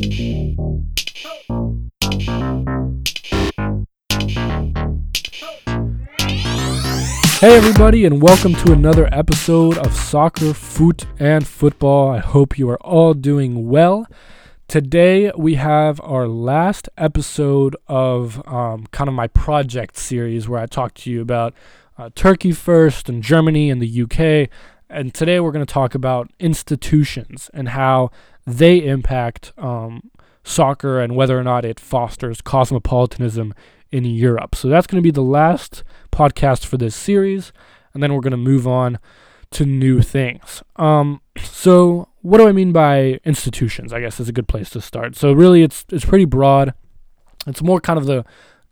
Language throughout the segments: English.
Hey, everybody, and welcome to another episode of Soccer, Foot, and Football. I hope you are all doing well. Today, we have our last episode of um, kind of my project series where I talk to you about uh, Turkey first and Germany and the UK. And today, we're going to talk about institutions and how they impact um, soccer and whether or not it fosters cosmopolitanism in Europe. So that's going to be the last podcast for this series, and then we're going to move on to new things. Um, so what do I mean by institutions? I guess is a good place to start. So really, it's it's pretty broad. It's more kind of the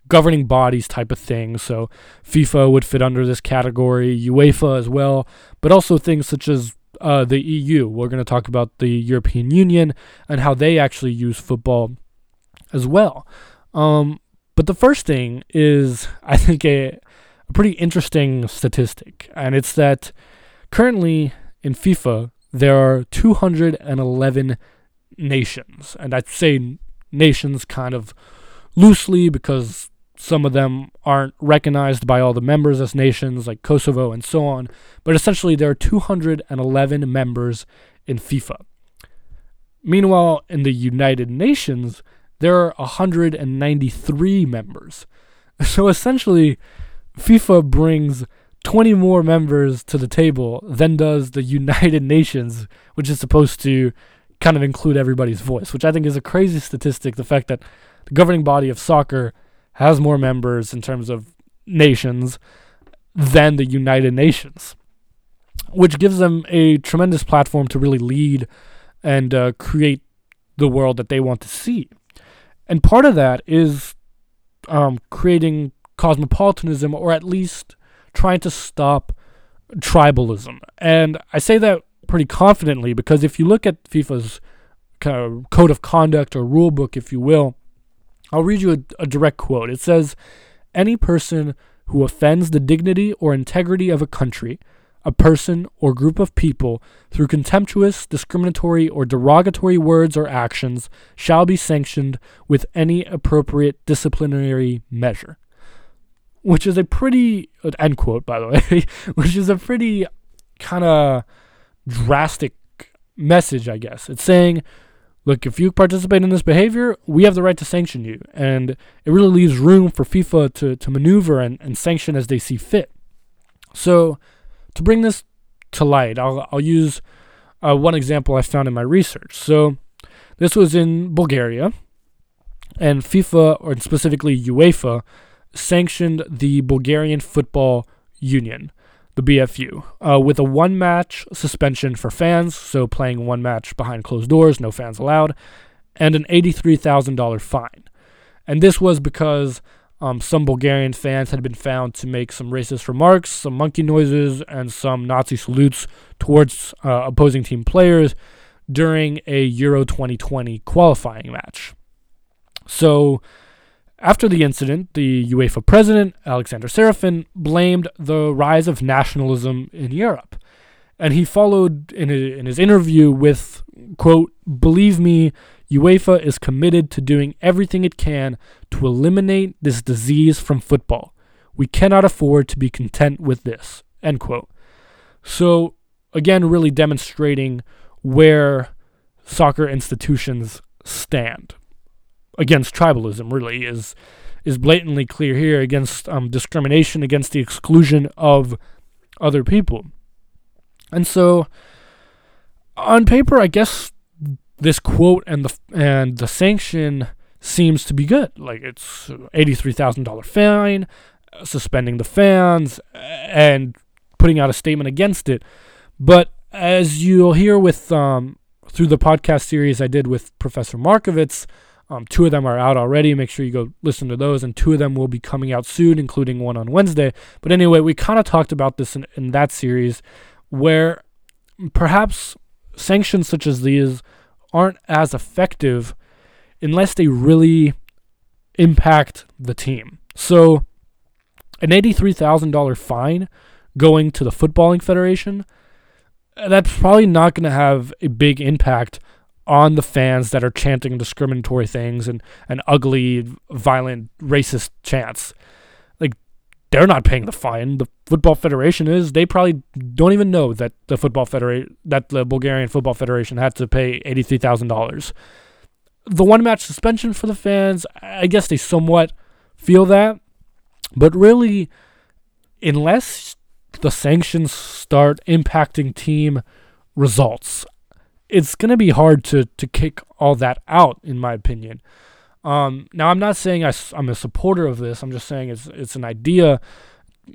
governing bodies type of thing. So FIFA would fit under this category, UEFA as well, but also things such as uh, the EU. We're going to talk about the European Union and how they actually use football as well. Um, but the first thing is, I think, a, a pretty interesting statistic, and it's that currently in FIFA, there are 211 nations. And I'd say nations kind of loosely because some of them aren't recognized by all the members as nations, like Kosovo and so on. But essentially, there are 211 members in FIFA. Meanwhile, in the United Nations, there are 193 members. So essentially, FIFA brings 20 more members to the table than does the United Nations, which is supposed to kind of include everybody's voice, which I think is a crazy statistic. The fact that the governing body of soccer has more members in terms of nations than the United Nations, which gives them a tremendous platform to really lead and uh, create the world that they want to see. And part of that is um, creating cosmopolitanism or at least trying to stop tribalism. And I say that pretty confidently because if you look at FIFA's kind of code of conduct or rule book, if you will, I'll read you a, a direct quote. It says, Any person who offends the dignity or integrity of a country a person, or group of people through contemptuous, discriminatory, or derogatory words or actions shall be sanctioned with any appropriate disciplinary measure. Which is a pretty, end quote, by the way, which is a pretty kind of drastic message, I guess. It's saying, look, if you participate in this behavior, we have the right to sanction you. And it really leaves room for FIFA to, to maneuver and, and sanction as they see fit. So, to bring this to light, I'll, I'll use uh, one example I found in my research. So, this was in Bulgaria, and FIFA, or specifically UEFA, sanctioned the Bulgarian Football Union, the BFU, uh, with a one match suspension for fans, so playing one match behind closed doors, no fans allowed, and an $83,000 fine. And this was because um, some Bulgarian fans had been found to make some racist remarks, some monkey noises, and some Nazi salutes towards uh, opposing team players during a Euro 2020 qualifying match. So, after the incident, the UEFA president, Alexander Čeferin, blamed the rise of nationalism in Europe. And he followed in, a, in his interview with, quote, Believe me, UEFA is committed to doing everything it can to eliminate this disease from football. We cannot afford to be content with this. End quote. So, again, really demonstrating where soccer institutions stand against tribalism, really, is is blatantly clear here against um, discrimination, against the exclusion of other people. And so, on paper, I guess this quote and the and the sanction seems to be good. Like it's eighty three thousand dollar fine, suspending the fans, and putting out a statement against it. But as you'll hear with um, through the podcast series I did with Professor Markovits, um, two of them are out already. Make sure you go listen to those, and two of them will be coming out soon, including one on Wednesday. But anyway, we kind of talked about this in, in that series, where perhaps sanctions such as these aren't as effective unless they really impact the team. So, an $83,000 fine going to the Footballing Federation, that's probably not going to have a big impact on the fans that are chanting discriminatory things and, and ugly, violent, racist chants. Like, they're not paying the fine. The Football Federation is. They probably don't even know that the Football Federation, that the Bulgarian Football Federation had to pay $83,000. The one match suspension for the fans, I guess they somewhat feel that. But really, unless the sanctions start impacting team results, it's going to be hard to, to kick all that out, in my opinion. Um, now, I'm not saying I, am a supporter of this. I'm just saying it's it's an idea.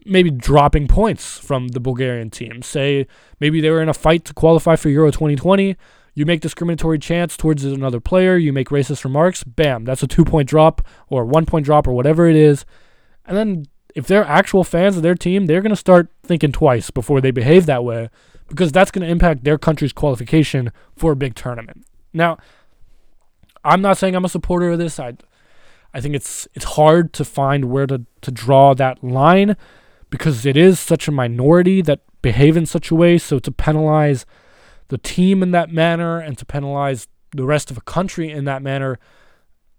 Maybe dropping points from the Bulgarian team. Say maybe they were in a fight to qualify for Euro 2020. You make discriminatory chants towards another player. You make racist remarks. Bam, that's a two point drop or one point drop or whatever it is. And then if they're actual fans of their team, they're going to start thinking twice before they behave that way because that's going to impact their country's qualification for a big tournament. Now, I'm not saying I'm a supporter of this. I I think it's it's hard to find where to, to draw that line because it is such a minority that behave in such a way. So to penalize the team in that manner and to penalize the rest of a country in that manner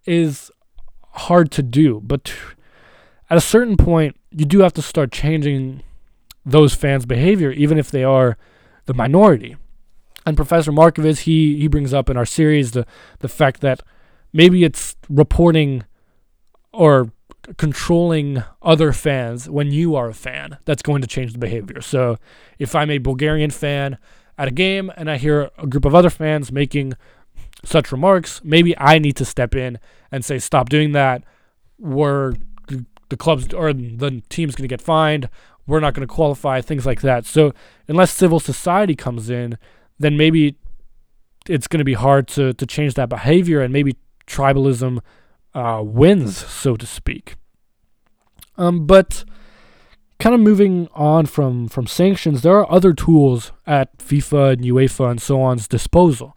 is hard to do. But at a certain point, you do have to start changing those fans' behavior, even if they are the minority. And Professor Markovits, he he brings up in our series the the fact that maybe it's reporting or controlling other fans when you are a fan that's going to change the behavior. So if I'm a Bulgarian fan at a game and I hear a group of other fans making such remarks, maybe I need to step in and say, stop doing that. We're the clubs or the team's going to get fined. We're not going to qualify, things like that. So unless civil society comes in, then maybe it's going to be hard to, to change that behavior and maybe tribalism uh, wins, so to speak. Um, but kind of moving on from, from sanctions, there are other tools at FIFA and UEFA and so on's disposal.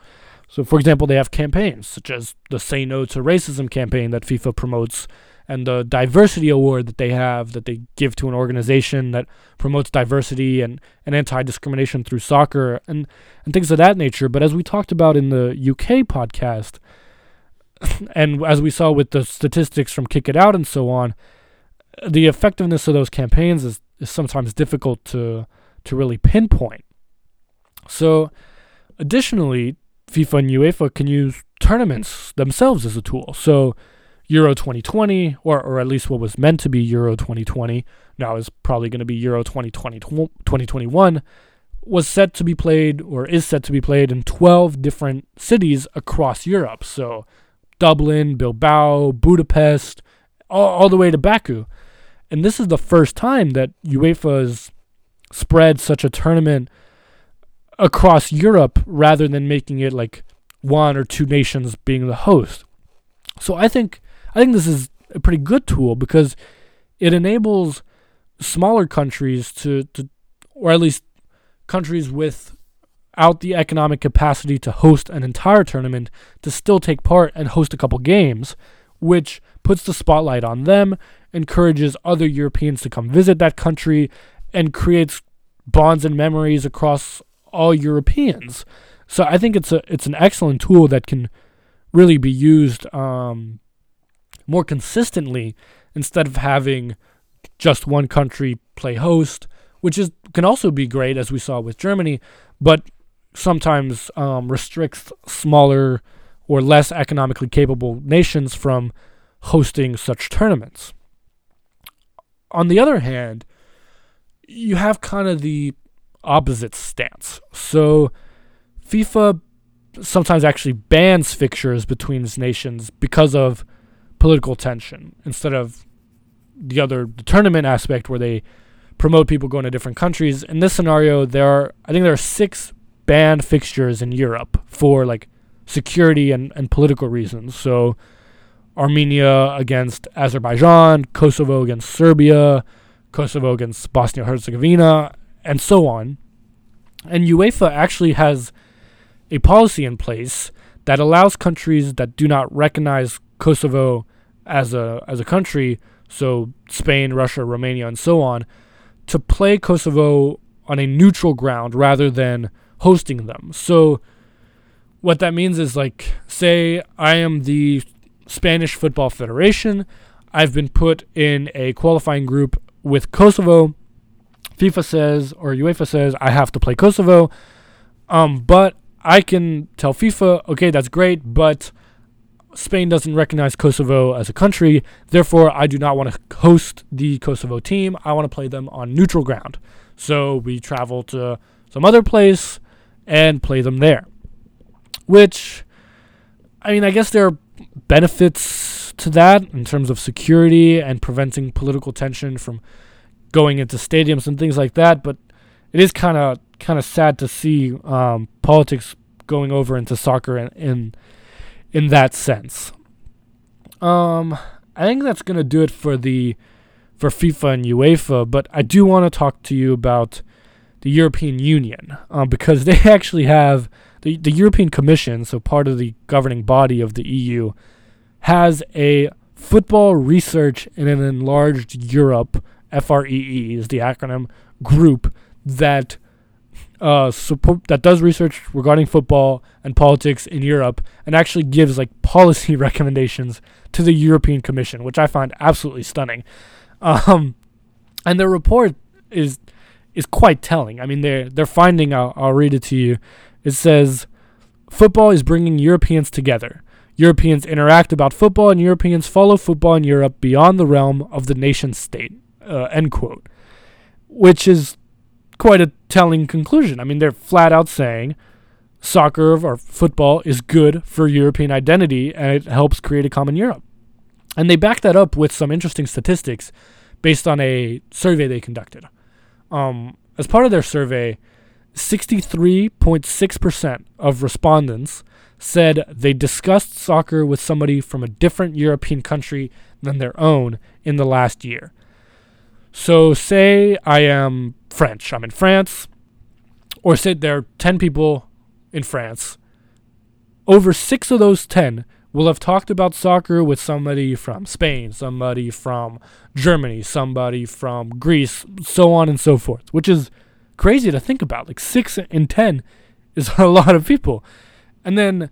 So, for example, they have campaigns such as the Say No to Racism campaign that FIFA promotes and the diversity award that they have that they give to an organization that promotes diversity and, and anti-discrimination through soccer and, and things of that nature. But as we talked about in the UK podcast, and as we saw with the statistics from Kick It Out and so on, the effectiveness of those campaigns is, is sometimes difficult to to really pinpoint. So, additionally, FIFA and UEFA can use tournaments themselves as a tool. So, Euro 2020, or, or at least what was meant to be Euro 2020, now is probably going to be Euro 2020, 2021, was set to be played or is set to be played in 12 different cities across Europe. So Dublin, Bilbao, Budapest, all, all the way to Baku. And this is the first time that UEFA has spread such a tournament across Europe rather than making it like one or two nations being the host. So I think I think this is a pretty good tool because it enables smaller countries to, to or at least countries without the economic capacity to host an entire tournament to still take part and host a couple games, which puts the spotlight on them, encourages other Europeans to come visit that country, and creates bonds and memories across all Europeans. So I think it's a it's an excellent tool that can really be used um, more consistently instead of having just one country play host, which is can also be great as we saw with Germany, but sometimes um, restricts smaller or less economically capable nations from hosting such tournaments. On the other hand, you have kind of the opposite stance. So FIFA sometimes actually bans fixtures between nations because of political tension instead of the other the tournament aspect where they promote people going to different countries. In this scenario, there are I think there are six banned fixtures in Europe for like security and, and political reasons. So Armenia against Azerbaijan, Kosovo against Serbia, Kosovo against Bosnia Herzegovina, and so on. And UEFA actually has a policy in place that allows countries that do not recognize Kosovo as a as a country, so Spain, Russia, Romania, and so on, to play Kosovo on a neutral ground rather than hosting them. So what that means is like, say I am the Spanish Football Federation. I've been put in a qualifying group with Kosovo. FIFA says or UEFA says I have to play Kosovo. Um, but I can tell FIFA, okay, that's great, but Spain doesn't recognize Kosovo as a country. Therefore, I do not want to host the Kosovo team. I want to play them on neutral ground. So we travel to some other place and play them there. Which, I mean, I guess there are benefits to that in terms of security and preventing political tension from going into stadiums and things like that. But it is kind of kind of sad to see um, politics going over into soccer and, in in that sense. Um, I think that's gonna do it for the for FIFA and UEFA. But I do want to talk to you about the European Union um, because they actually have the the European Commission, so part of the governing body of the EU, has a football research in an enlarged Europe FREE is the acronym group that uh, support that does research regarding football and politics in Europe and actually gives like policy recommendations to the European Commission, which I find absolutely stunning. Um, and their report is is quite telling. I mean, they're they're finding. I'll, I'll read it to you. It says, "Football is bringing Europeans together. Europeans interact about football, and Europeans follow football in Europe beyond the realm of the nation state." Uh, end quote. Which is quite a telling conclusion. I mean, they're flat out saying soccer or football is good for European identity and it helps create a common Europe. And they back that up with some interesting statistics based on a survey they conducted. Um, as part of their survey, 63.6% of respondents said they discussed soccer with somebody from a different European country than their own in the last year. So, say I am French. I'm in France, or say there are 10 people in France. Over six of those 10 will have talked about soccer with somebody from Spain, somebody from Germany, somebody from Greece, so on and so forth, which is crazy to think about. Like six in 10 is a lot of people. And then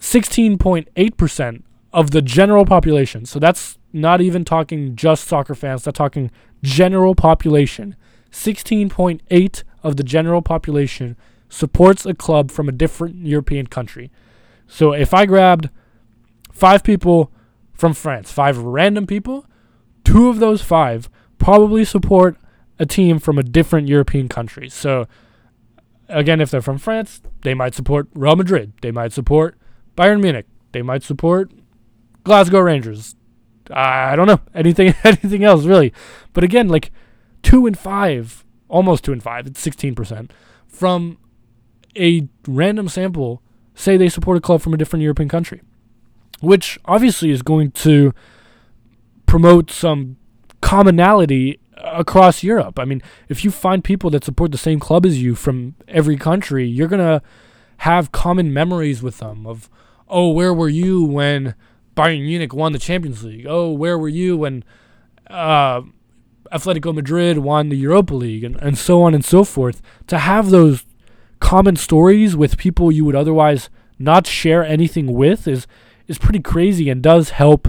16.8% of the general population, so that's not even talking just soccer fans, that's talking general population, 16.8 of the general population supports a club from a different European country. So if I grabbed five people from France, five random people, two of those five probably support a team from a different European country. So again, if they're from France, they might support Real Madrid. They might support Bayern Munich. They might support Glasgow Rangers. I don't know anything anything else really. But again, like two and five, almost two and five, it's 16%, from a random sample say they support a club from a different European country, which obviously is going to promote some commonality across Europe. I mean, if you find people that support the same club as you from every country, you're going to have common memories with them of, oh, where were you when Bayern Munich won the Champions League? Oh, where were you when uh, Atletico Madrid won the Europa League and, and so on and so forth, to have those common stories with people you would otherwise not share anything with is is pretty crazy and does help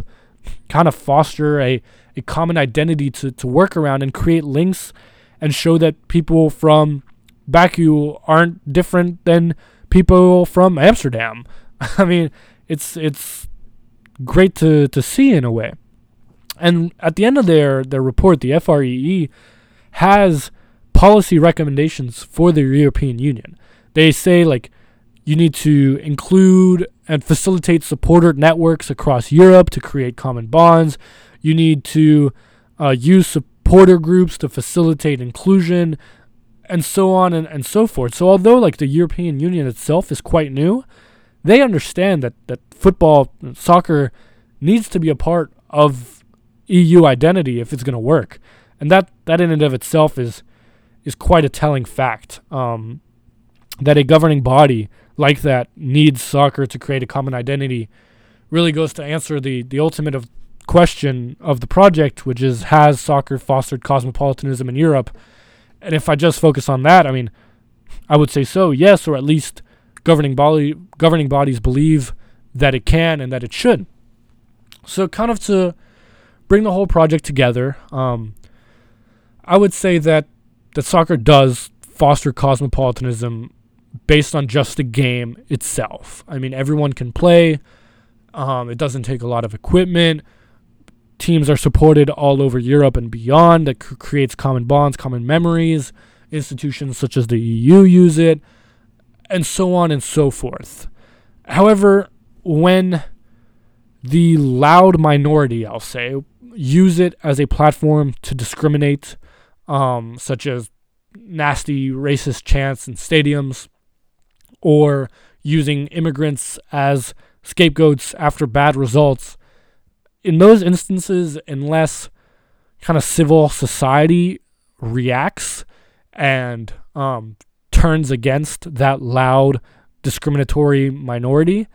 kind of foster a, a common identity to, to work around and create links and show that people from Baku aren't different than people from Amsterdam. I mean, it's it's great to, to see in a way. And at the end of their, their report, the FREE has policy recommendations for the European Union. They say, like, you need to include and facilitate supporter networks across Europe to create common bonds. You need to uh, use supporter groups to facilitate inclusion, and so on and, and so forth. So, although, like, the European Union itself is quite new, they understand that, that football, soccer, needs to be a part of EU identity if it's going to work, and that that in and of itself is is quite a telling fact. Um, that a governing body like that needs soccer to create a common identity really goes to answer the the ultimate of question of the project, which is has soccer fostered cosmopolitanism in Europe? And if I just focus on that, I mean, I would say so, yes, or at least governing body governing bodies believe that it can and that it should. So kind of to bring the whole project together, um, I would say that that soccer does foster cosmopolitanism based on just the game itself. I mean, everyone can play. Um, it doesn't take a lot of equipment. Teams are supported all over Europe and beyond. That c- creates common bonds, common memories. Institutions such as the EU use it, and so on and so forth. However, when the loud minority, I'll say, use it as a platform to discriminate, um, such as nasty racist chants in stadiums, or using immigrants as scapegoats after bad results. In those instances, unless kind of civil society reacts and um, turns against that loud discriminatory minority,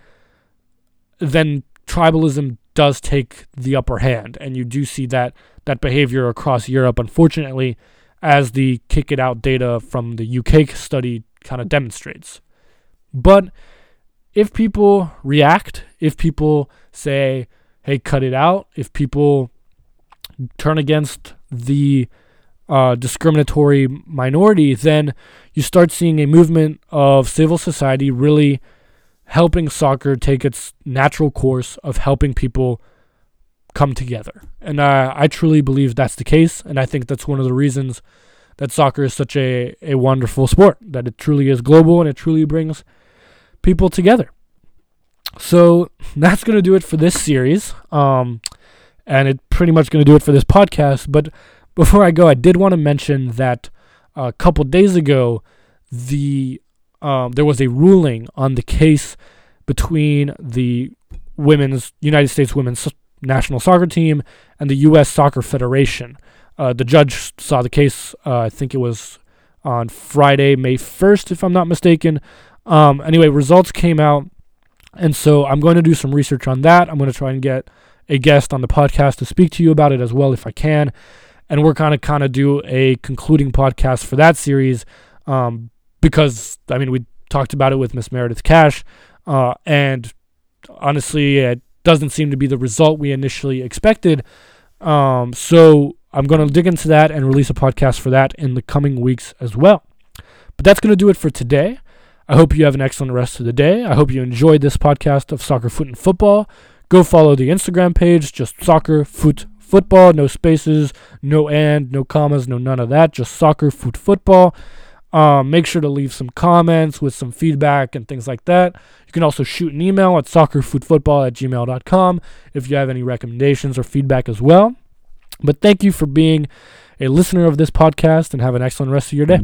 then tribalism does take the upper hand, and you do see that that behavior across Europe. Unfortunately, as the kick it out data from the UK study kind of demonstrates. But if people react, if people say, hey, cut it out, if people turn against the uh, discriminatory minority, then you start seeing a movement of civil society really helping soccer take its natural course of helping people come together. And uh, I truly believe that's the case. And I think that's one of the reasons that soccer is such a, a wonderful sport, that it truly is global and it truly brings people together. So that's going to do it for this series. Um, and it pretty much going to do it for this podcast. But before I go, I did want to mention that a couple days ago, the um, there was a ruling on the case between the women's United States women's national soccer team and the U.S. Soccer Federation. Uh, the judge saw the case. Uh, I think it was on Friday, May 1st, if I'm not mistaken. Um, anyway, results came out, and so I'm going to do some research on that. I'm going to try and get a guest on the podcast to speak to you about it as well if I can. And we're kind of kind of do a concluding podcast for that series um, because I mean we talked about it with Miss Meredith Cash, uh, and honestly, it doesn't seem to be the result we initially expected. Um, so I'm going to dig into that and release a podcast for that in the coming weeks as well. But that's going to do it for today. I hope you have an excellent rest of the day. I hope you enjoyed this podcast of Soccer, Foot, and Football. Go follow the Instagram page, just Soccer, Foot, Football, no spaces, no and, no commas, no none of that, just Soccer, Foot, Football. Um, make sure to leave some comments with some feedback and things like that. You can also shoot an email at soccerfootfootball at gmail.com if you have any recommendations or feedback as well. But thank you for being a listener of this podcast and have an excellent rest of your day.